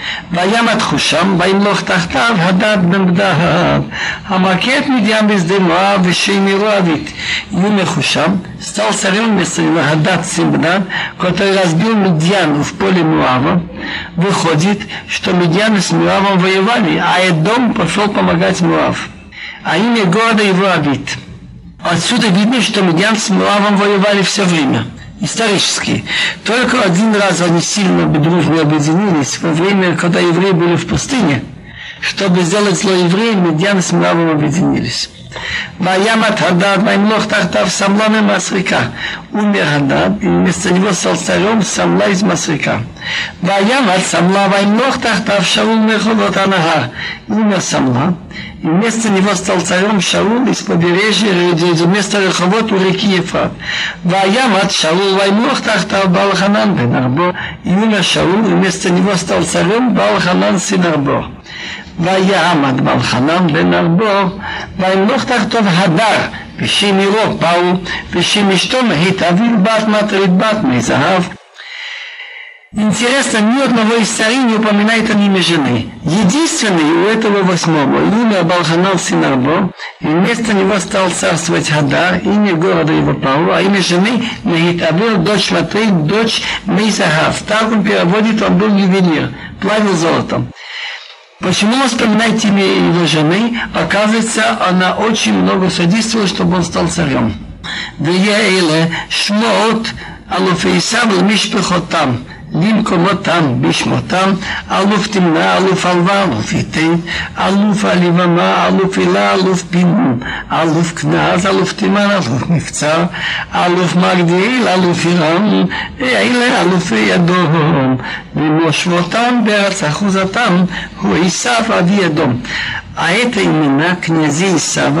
юга. וימת חושם, וימלוך תחתיו הדד בן בדהב. המכה את מדיין בשדה מואב ושמי רועבית. Юмер Хушам стал царем вместо него Хадад Симбнад, который разбил Медьян в поле Муава. Выходит, что Медьяны с Муавом воевали, а Эдом пошел помогать Муав. А имя города его Авид. Отсюда видно, что Медьян с Муавом воевали все время исторически. Только один раз они сильно дружно объединились во время, когда евреи были в пустыне. Чтобы сделать зло евреям, Медьян с Муавом объединились. Ваямат Хадад, Ваймлох Тахтав, Самлам и Масрика. Умер Хадад, и вместо него стал царем Самла из Масрика. Ваямат Самла, Ваймлох Тахтав, Шаул Мехолот Анахар. Умер Самла, и вместо него стал царем Шаул из побережья, вместо Реховод у реки Ефрат. Ваямат Шаул, Ваймлох Тахтав, Балханан бен Арбо. И умер Шаул, и вместо него стал царем Балханан сын. ויעמד בלחנן בן ארבור, וימלוך תחתיו הדר, ושם עירו באו, ושם אשתו מהית אביל בת מטרית בת מזהב. Интересно, ни одного из царей не упоминает о имя жены. Единственный у этого восьмого имя Балханал сын Арбо, и вместо него стал царствовать Хадар, имя города его Павла, а имя жены Мехитабел, дочь Матрей, дочь Мейзахав. Так он переводит, он был ювелир, плавил золотом. Почему он вспоминает имя его жены? Оказывается, она очень много содействовала, чтобы он стал царем. Да я или Шмот Алуфейсам Мишпехотам. במקומותם, בשמותם, אלוף תמנה, אלוף הלווה, אלוף ייתן, אלוף הלבמה, אלוף הילה, אלוף פינון, אלוף כנז, אלוף תימן, אלוף מבצר, אלוף מגדיל, אלוף ירם, אלה אלופי אדום, ומושבותם בארץ אחוזתם, הוא עשיו אבי אדום. העת אימנה כנזי עשיו,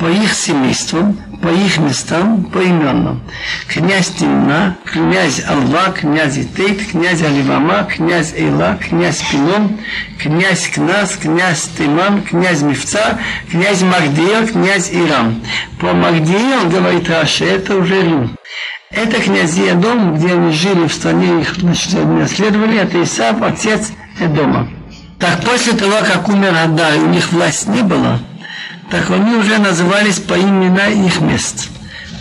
ויחסי מסטרום, по их местам, по именам. Князь Тимна, князь Алва, князь Итейт, князь Аливама, князь Эйла, князь Пинон, князь Кнас, князь Тиман, князь Мифца, князь Магдиел, князь Ирам. По Магдиел, говорит Раши, это уже Рим. Это князья дом, где они жили в стране, их значит, наследовали, это Исаф, отец Эдома. Так после того, как умер Адай, у них власть не было, так они уже назывались по имена их мест.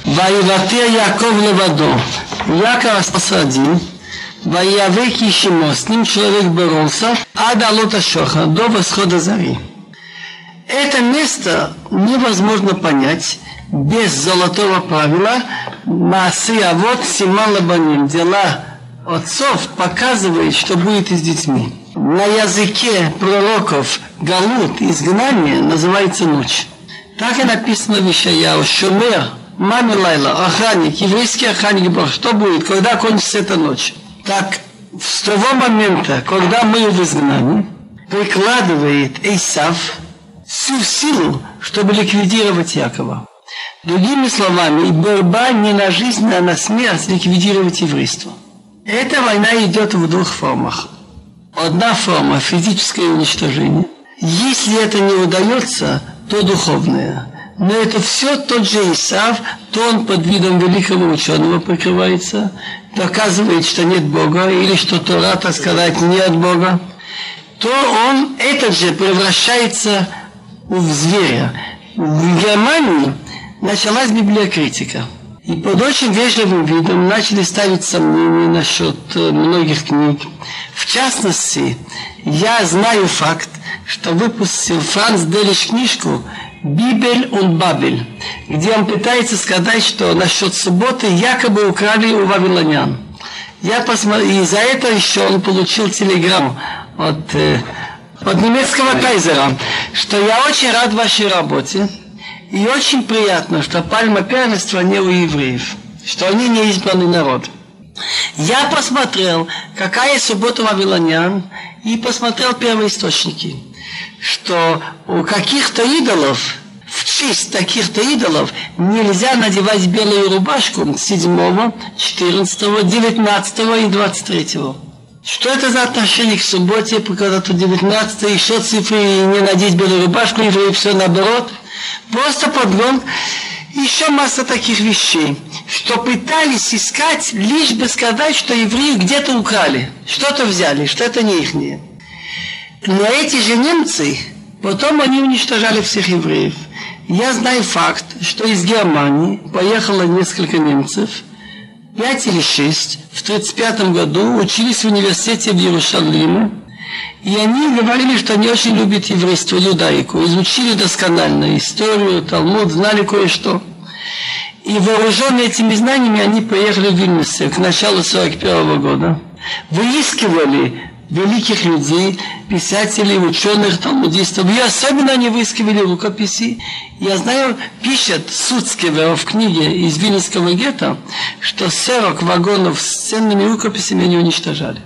Воевате Яков Левадо. Яков остался один. Воявек Ишимо. С ним человек боролся. Ада Лота Шоха. До восхода зари. Это место невозможно понять без золотого правила Маасы, а вот Симан Лабаним. Дела отцов показывает, что будет и с детьми на языке пророков Галут, изгнание, называется ночь. Так и написано в Ишаяу, Шумер, Мами Лайла, охранник, еврейский охранник Бог, что будет, когда кончится эта ночь? Так, с того момента, когда мы в изгнании, прикладывает Исав всю силу, чтобы ликвидировать Якова. Другими словами, борьба не на жизнь, а на смерть ликвидировать еврейство. Эта война идет в двух формах. Одна форма – физическое уничтожение. Если это не удается, то духовное. Но это все тот же Исав, то он под видом великого ученого прикрывается, доказывает, что нет Бога, или что Тора, так сказать, не от Бога, то он этот же превращается в зверя. В Германии началась библиокритика. И под очень вежливым видом начали ставить сомнения насчет э, многих книг. В частности, я знаю факт, что выпустил Франц Делиш книжку «Бибель und Бабель», где он пытается сказать, что насчет субботы якобы украли у вавилонян. Я посмотрел, и за это еще он получил телеграмму от, э, от немецкого кайзера, что я очень рад вашей работе, и очень приятно, что пальма первенства не у евреев, что они не избранный народ. Я посмотрел, какая суббота вавилонян, и посмотрел первые источники, что у каких-то идолов, в честь таких-то идолов, нельзя надевать белую рубашку 7, 14, 19 и 23. Что это за отношение к субботе, когда тут 19 еще цифры, и не надеть белую рубашку, и все наоборот? Просто подгон. Еще масса таких вещей, что пытались искать, лишь бы сказать, что евреи где-то украли, что-то взяли, что это не их. Но эти же немцы, потом они уничтожали всех евреев. Я знаю факт, что из Германии поехало несколько немцев, пять или шесть, в 1935 году учились в университете в Иерусалиме, и они говорили, что они очень любят еврейство, юдаику. Изучили досконально историю, Талмуд, знали кое-что. И вооруженные этими знаниями они поехали в Вильнюс к началу 41 года. Выискивали великих людей, писателей, ученых, талмудистов. И особенно они выискивали рукописи. Я знаю, пишет Суцкевер в книге из Вильнюсского гетто, что 40 вагонов с ценными рукописями они уничтожали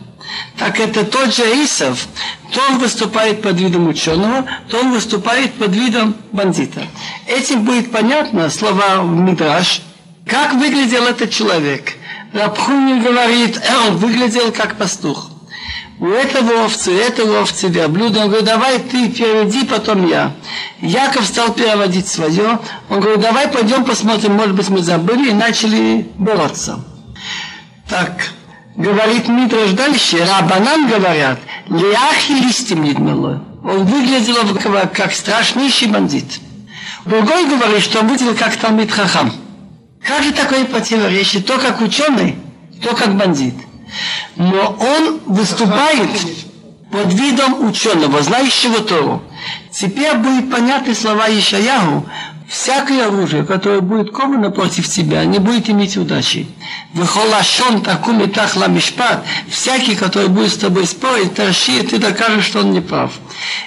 так это тот же Исов, то он выступает под видом ученого, то он выступает под видом бандита. Этим будет понятно слова Мидраш, как выглядел этот человек. Рабхуни говорит, он выглядел как пастух. У этого овцы, у этого овцы верблюда. Он говорит, давай ты переведи, потом я. Яков стал переводить свое. Он говорит, давай пойдем посмотрим, может быть мы забыли и начали бороться. Так, говорит Митраш дальше, Рабанан говорят, Лиахи листим недмело. Он выглядел как, страшнейший бандит. Другой говорит, что он выглядел как Талмит Хахам. Как же такое противоречие? То как ученый, то как бандит. Но он выступает под видом ученого, знающего Тору. Теперь будет понятны слова Ишаяху, всякое оружие, которое будет ковано против тебя, не будет иметь удачи. Выхолашон такум и тахла всякий, который будет с тобой спорить, торщи, ты докажешь, что он не прав.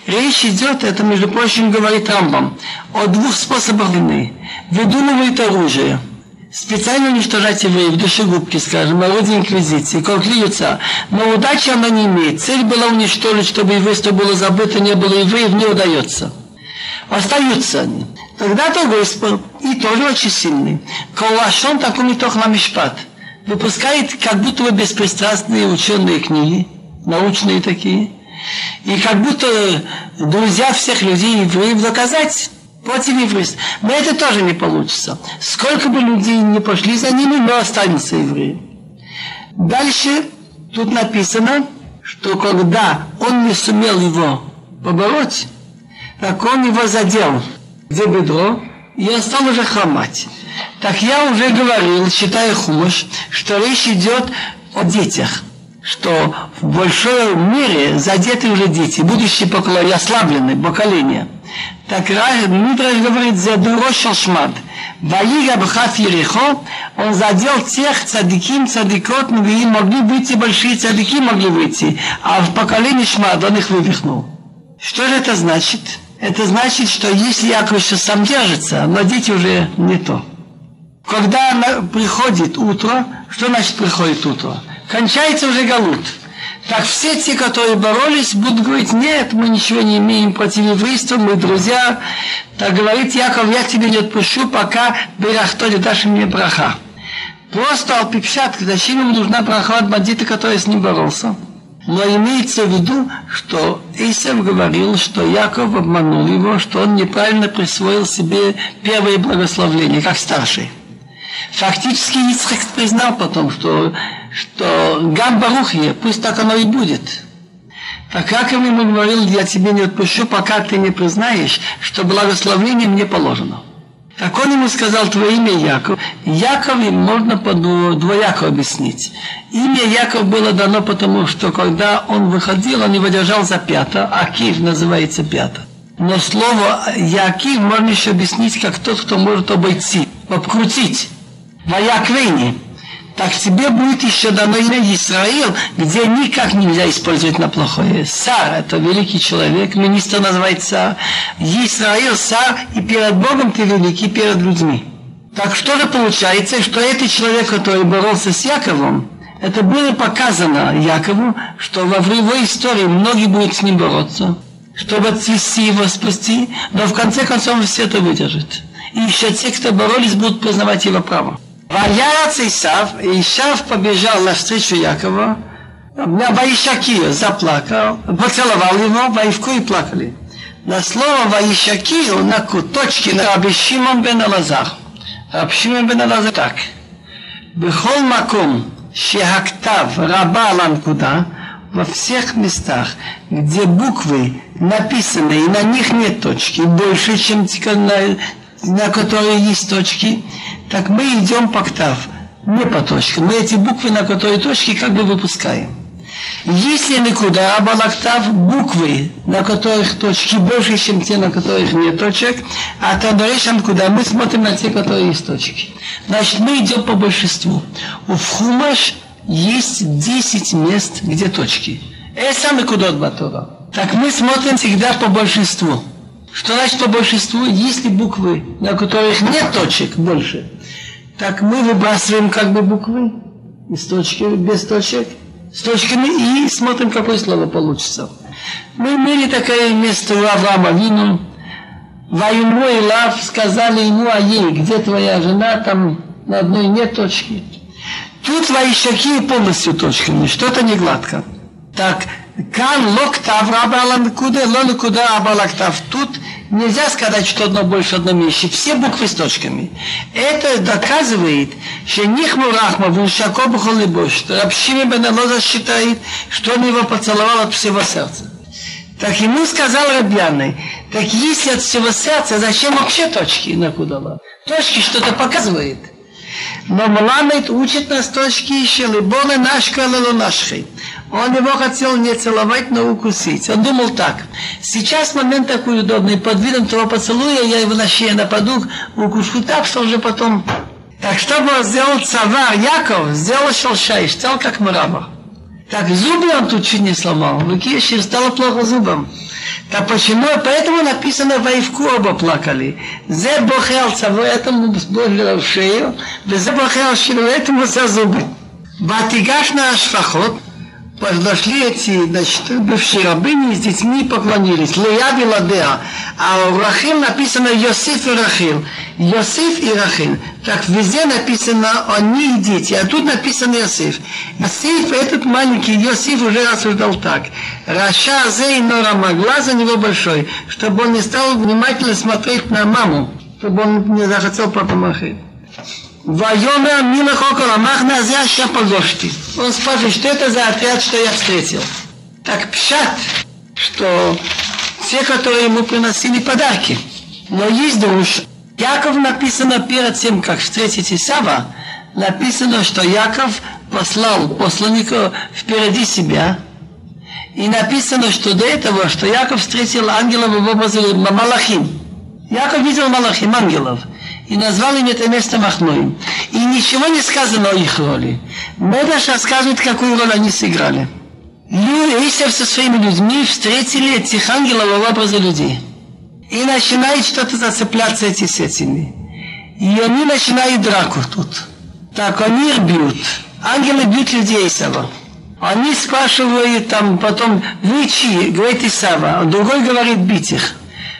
Речь идет, это, между прочим, говорит Рамбам, о двух способах вины. Выдумывает оружие, специально уничтожать евреев, душегубки, скажем, орудие инквизиции, колклиются. Но удачи она не имеет. Цель была уничтожить, чтобы еврейство было забыто, не было евреев, не удается. Остаются они. Тогда другой спор, и тоже очень сильный. Калашон такой метох на мишпат. Выпускает как будто бы беспристрастные ученые книги, научные такие. И как будто друзья всех людей евреев доказать против евреев. Но это тоже не получится. Сколько бы людей не пошли за ними, но останется евреи. Дальше тут написано, что когда он не сумел его побороть, так он его задел за бедро, он стал уже хромать. Так я уже говорил, считая хумыш, что речь идет о детях, что в большом мире задеты уже дети, будущие поколения, ослабленные поколения. Так Мидраш говорит, за дурошел шмат. Ваига бхат он задел тех цадиким, цадикот, и могли выйти, большие цадики могли выйти, а в поколении шмат он их вывихнул. Что же это значит? Это значит, что если Яков еще сам держится, но уже не то. Когда приходит утро, что значит приходит утро? Кончается уже галут. Так все те, которые боролись, будут говорить, нет, мы ничего не имеем против еврейства, мы друзья. Так говорит Яков, я тебе не отпущу, пока берахто не дашь мне браха. Просто алпипшат, зачем ему нужна браха от бандита, который с ним боролся? Но имеется в виду, что Исав говорил, что Яков обманул его, что он неправильно присвоил себе первое благословление, как старший. Фактически Ицхак признал потом, что, что Гам Барухье, пусть так оно и будет. Так как ему говорил, я тебе не отпущу, пока ты не признаешь, что благословение мне положено. Так он ему сказал, твое имя Яков. Яков можно двояко объяснить. Имя Яков было дано потому, что когда он выходил, он его держал за пята, а Киев называется пята. Но слово Якив можно еще объяснить как тот, кто может обойти, обкрутить. Ваяквени. Так тебе будет еще дано имя Израил, где никак нельзя использовать на плохое. Сар – это великий человек, министр называется Израил, Сар, и перед Богом ты великий, перед людьми. Так что же получается, что этот человек, который боролся с Яковом, это было показано Якову, что во его истории многие будут с ним бороться, чтобы отвести его, спасти, но в конце концов все это выдержит. И еще те, кто боролись, будут признавать его право. Ваяц Исав, Исав побежал навстречу Якова, на Ваишакию заплакал, поцеловал его, Ваивку и плакали. На слово Ваишакию на куточке на Абишимон бен Алазах. Абшимон бен Алазах так. Бехол макум, шехактав, раба ланкуда, во всех местах, где буквы написаны, и на них нет точки, больше, чем, на, которые есть точки, так мы идем по ктав, не по точкам. Мы эти буквы, на которые точки, как бы выпускаем. Если никуда абалактав буквы, на которых точки больше, чем те, на которых нет точек, а тадарешам куда мы смотрим на те, которые есть точки. Значит, мы идем по большинству. У Хумаш есть 10 мест, где точки. Это самый кудот батора. Так мы смотрим всегда по большинству. Что значит по большинству? Если буквы, на которых нет точек больше, так мы выбрасываем как бы буквы из точки, без точек, с точками и смотрим, какое слово получится. Мы имели такое место у Авраама Вину. Ваюму и Лав сказали ему, а ей, где твоя жена, там на одной нет точки. Тут твои щеки полностью точками, что-то не гладко. Так, кан локтав раба куда, ло куда абалактав. Тут нельзя сказать, что одно больше, одно меньше. Все буквы с точками. Это доказывает, что Нихму Рахма, Вуншакобу Холибош, что Рабшими Бен считает, что он его поцеловал от всего сердца. Так ему сказал Рабьяный, так если от всего сердца, зачем вообще точки на кудала? Точки что-то показывает. Но Мламет учит нас точки еще, либоны нашка нашхей. Он его хотел не целовать, но укусить. Он думал так. Сейчас момент такой удобный. Под видом того поцелуя я его на шею нападу, укушу так, что уже потом... Так что бы сделал цавар Яков, сделал шелшай, стал как мрамор. Так зубы он тут чуть не сломал. Лукишев стало плохо зубом. Так почему? Поэтому написано Ваивку оба плакали. Зе бохел цаву этому в шею, зе бохел шилу этому за зубы. Батигаш на ашфахот, подошли эти, значит, бывшие рабыни с детьми поклонились. Леяд и Ладеа. А у Рахил написано Йосиф и Рахил. Йосиф и Рахил. Так везде написано они и дети, а тут написано Йосиф. Йосиф, этот маленький Йосиф уже рассуждал так. Раша Зей Норама, глаз у него большой, чтобы он не стал внимательно смотреть на маму, чтобы он не захотел потом охоть. Вайомер Милахокол Амахна Азяша Погошти. Он спрашивает, что это за отряд, что я встретил. Так пшат, что все, которые ему приносили подарки. Но есть душ. Яков написано перед тем, как встретить Исава, написано, что Яков послал посланника впереди себя. И написано, что до этого, что Яков встретил ангелов в образе Малахим. Яков видел Малахим, ангелов и назвал им это место Махноим. И ничего не сказано о их роли. Медаш рассказывает, какую роль они сыграли. Люди, Исав со своими людьми встретили этих ангелов в образе людей. И начинает что-то зацепляться эти с этими. И они начинают драку тут. Так, они бьют. Ангелы бьют людей Исава. Они спрашивают там потом, вы чьи? Говорит Исава. А другой говорит, бить их.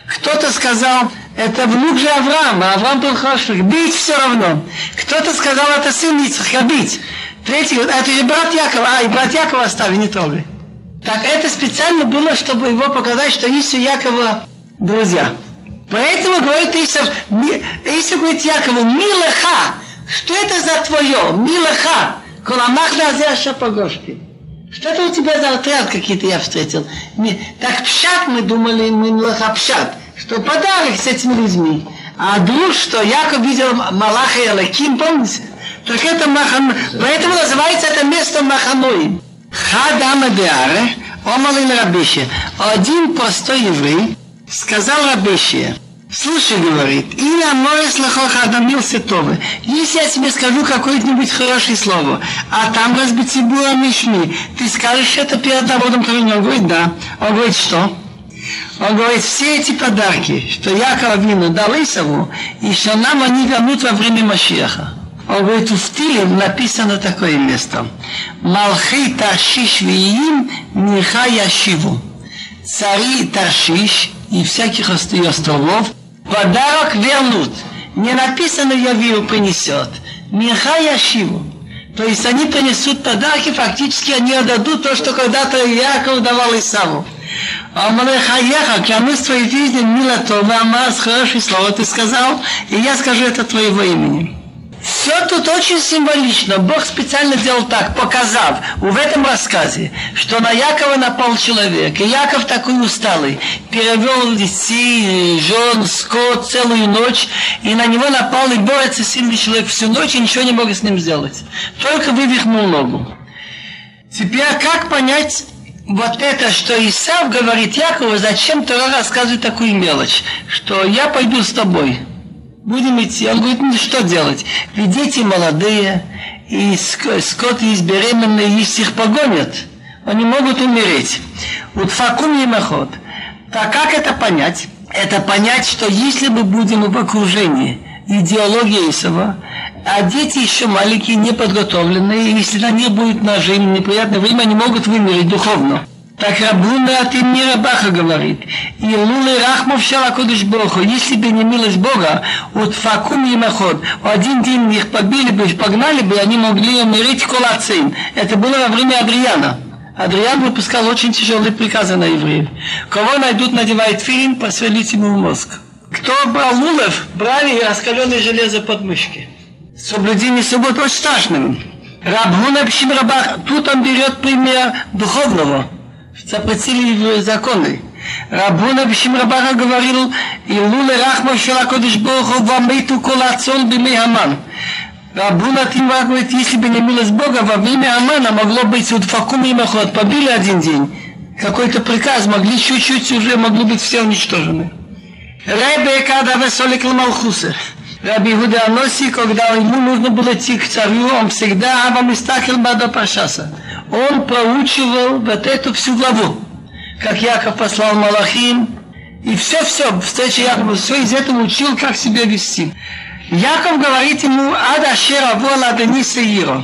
Кто-то сказал, это внук же Авраама, Авраам был хороший, бить все равно. Кто-то сказал, это сын Ицхака, бить. Третий говорит, это же брат Якова, а, и брат Якова остави, не трогай. Так это специально было, чтобы его показать, что есть у Якова друзья. Поэтому говорит Исав, Исав говорит Якову, милаха, что это за твое, милаха, коламахна азяша погошки. Что это у тебя за отряд какие-то я встретил? Так пшат мы думали, мы милаха пшат что подарок с этими людьми. А друг, что Яков видел Малаха и Алаким, помните? Так это Махан... Поэтому называется это место Маханой. Хадама Деаре, Омалин Рабище. Один простой еврей сказал Рабище, Слушай, говорит, и на море слыхах адамился Tovы. Если я тебе скажу какое-нибудь хорошее слово, а там разбитибула мишми, ты скажешь это перед народом Он говорит, да. Он говорит, что? Он говорит, все эти подарки, что Яков Авину дал Исаву, что нам они вернут во время Машеха. Он говорит, в Тиле написано такое место. Малхи Таршиш Виим Миха Яшиву. Цари Таршиш и всяких островов подарок вернут. Не написано Явил принесет. Миха Яшиву. То есть они принесут подарки, фактически они отдадут то, что когда-то Яков давал Исаву. Амалехаяха, клянусь твоей жизни, мила Това, Амаз, хорошее слово ты сказал, и я скажу это твоего имени. Все тут очень символично. Бог специально сделал так, показав в этом рассказе, что на Якова напал человек. И Яков такой усталый, перевел детей, жен, скот целую ночь, и на него напал и борется сильный человек всю ночь, и ничего не мог с ним сделать. Только вывихнул ногу. Теперь как понять вот это, что Исав говорит Якову, зачем Тора рассказывает такую мелочь, что я пойду с тобой, будем идти. Он говорит, ну что делать? Ведь дети молодые, и скот есть беременные, если их погонят, они могут умереть. Вот факум емахот. Так как это понять? Это понять, что если мы будем в окружении идеологии Исава, а дети еще маленькие, неподготовленные, и если на них будет ножи, неприятное время, они могут вымереть духовно. Так Рабуна от имени Рабаха говорит, и лулы рахмов шалакодыш Богу, если бы не милость Бога, вот факум емаход, один день их побили бы, погнали бы, они могли умереть колацин. Это было во время Адриана. Адриан выпускал очень тяжелые приказы на евреев. Кого найдут, надевает филин, посвялить ему в мозг. Кто брал лулов, брали раскаленное железо под мышки соблюдение субботы очень страшным. Рабгуна Пшим Рабах, тут он берет пример духовного. Запретили законы. Рабуна Пшим Рабаха говорил, Илуле Рахма Шалакодиш Богу вамейту колацон биме Аман. Рабуна Тимва говорит, если бы не милость Бога, во время Амана могло быть вот факум и махот, побили один день. Какой-то приказ, могли чуть-чуть уже, могли быть все уничтожены. Ребе Када Весолик Ламалхусер. Раби Иуда Аноси, когда ему нужно было идти к царю, он всегда Абамистахил Бада Пашаса. Он проучивал вот эту всю главу. Как Яков послал Малахим, и все-все, встреча Якова, все из этого учил, как себя вести. Яков говорит ему, Ада Шера Вола Дениса Иро,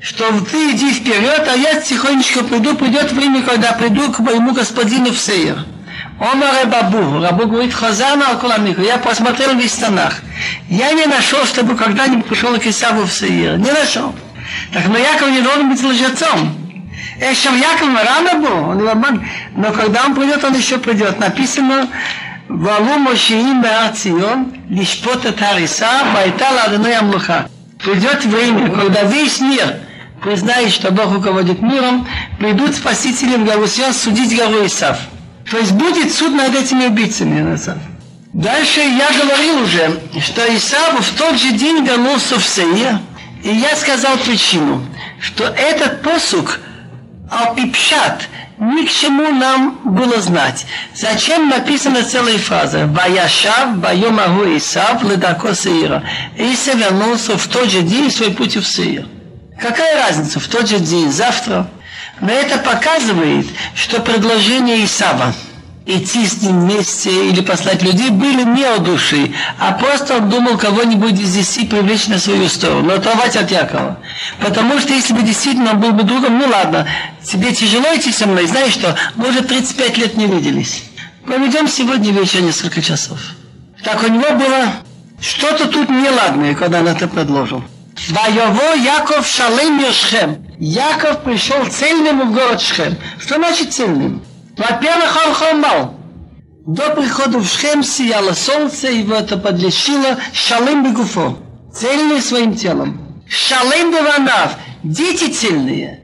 что ты иди вперед, а я тихонечко приду, придет время, когда приду к моему господину в Сейер. Омар Бабу, Рабу говорит, Хазана Алкуламику, я посмотрел весь Танах. Я не нашел, чтобы когда-нибудь пришел к Исаву в Саир. Не нашел. Так но Яков не должен быть лжецом. Эшем Яков рано был, он обман. Но когда он придет, он еще придет. Написано, Валу Мошиим Беацион, Лишпот Тариса, Байтала Адоной Амлуха. Придет время, когда весь мир признает, что Бог руководит миром, придут спасители в Галусион судить гору Исав. То есть будет суд над этими убийцами, Насав. Дальше я говорил уже, что Исав в тот же день вернулся в Сеир, и я сказал причину, что этот посук Алпипшат ни к чему нам было знать. Зачем написана целая фраза? Ваяшав, Байомагу Исав, Ледако Сеира. Иса вернулся в тот же день свой путь в Сеир. Какая разница? В тот же день, завтра. Но это показывает, что предложение Исава идти с ним вместе или послать людей были не от души, а просто он думал кого-нибудь из десяти привлечь на свою сторону, оторвать от Якова. Потому что если бы действительно он был бы другом, ну ладно, тебе тяжело идти со мной, знаешь что, мы уже 35 лет не виделись. Проведем сегодня вечер несколько часов. Так у него было что-то тут неладное, когда он это предложил. Воево Яков Шалем Йошхем. Яков пришел цельным в город Шхем. Что значит цельным? Во-первых, он хромал. До прихода в Шхем сияло солнце, его это подлечило шалым бегуфо, цельный своим телом. Шалым беванав, дети цельные.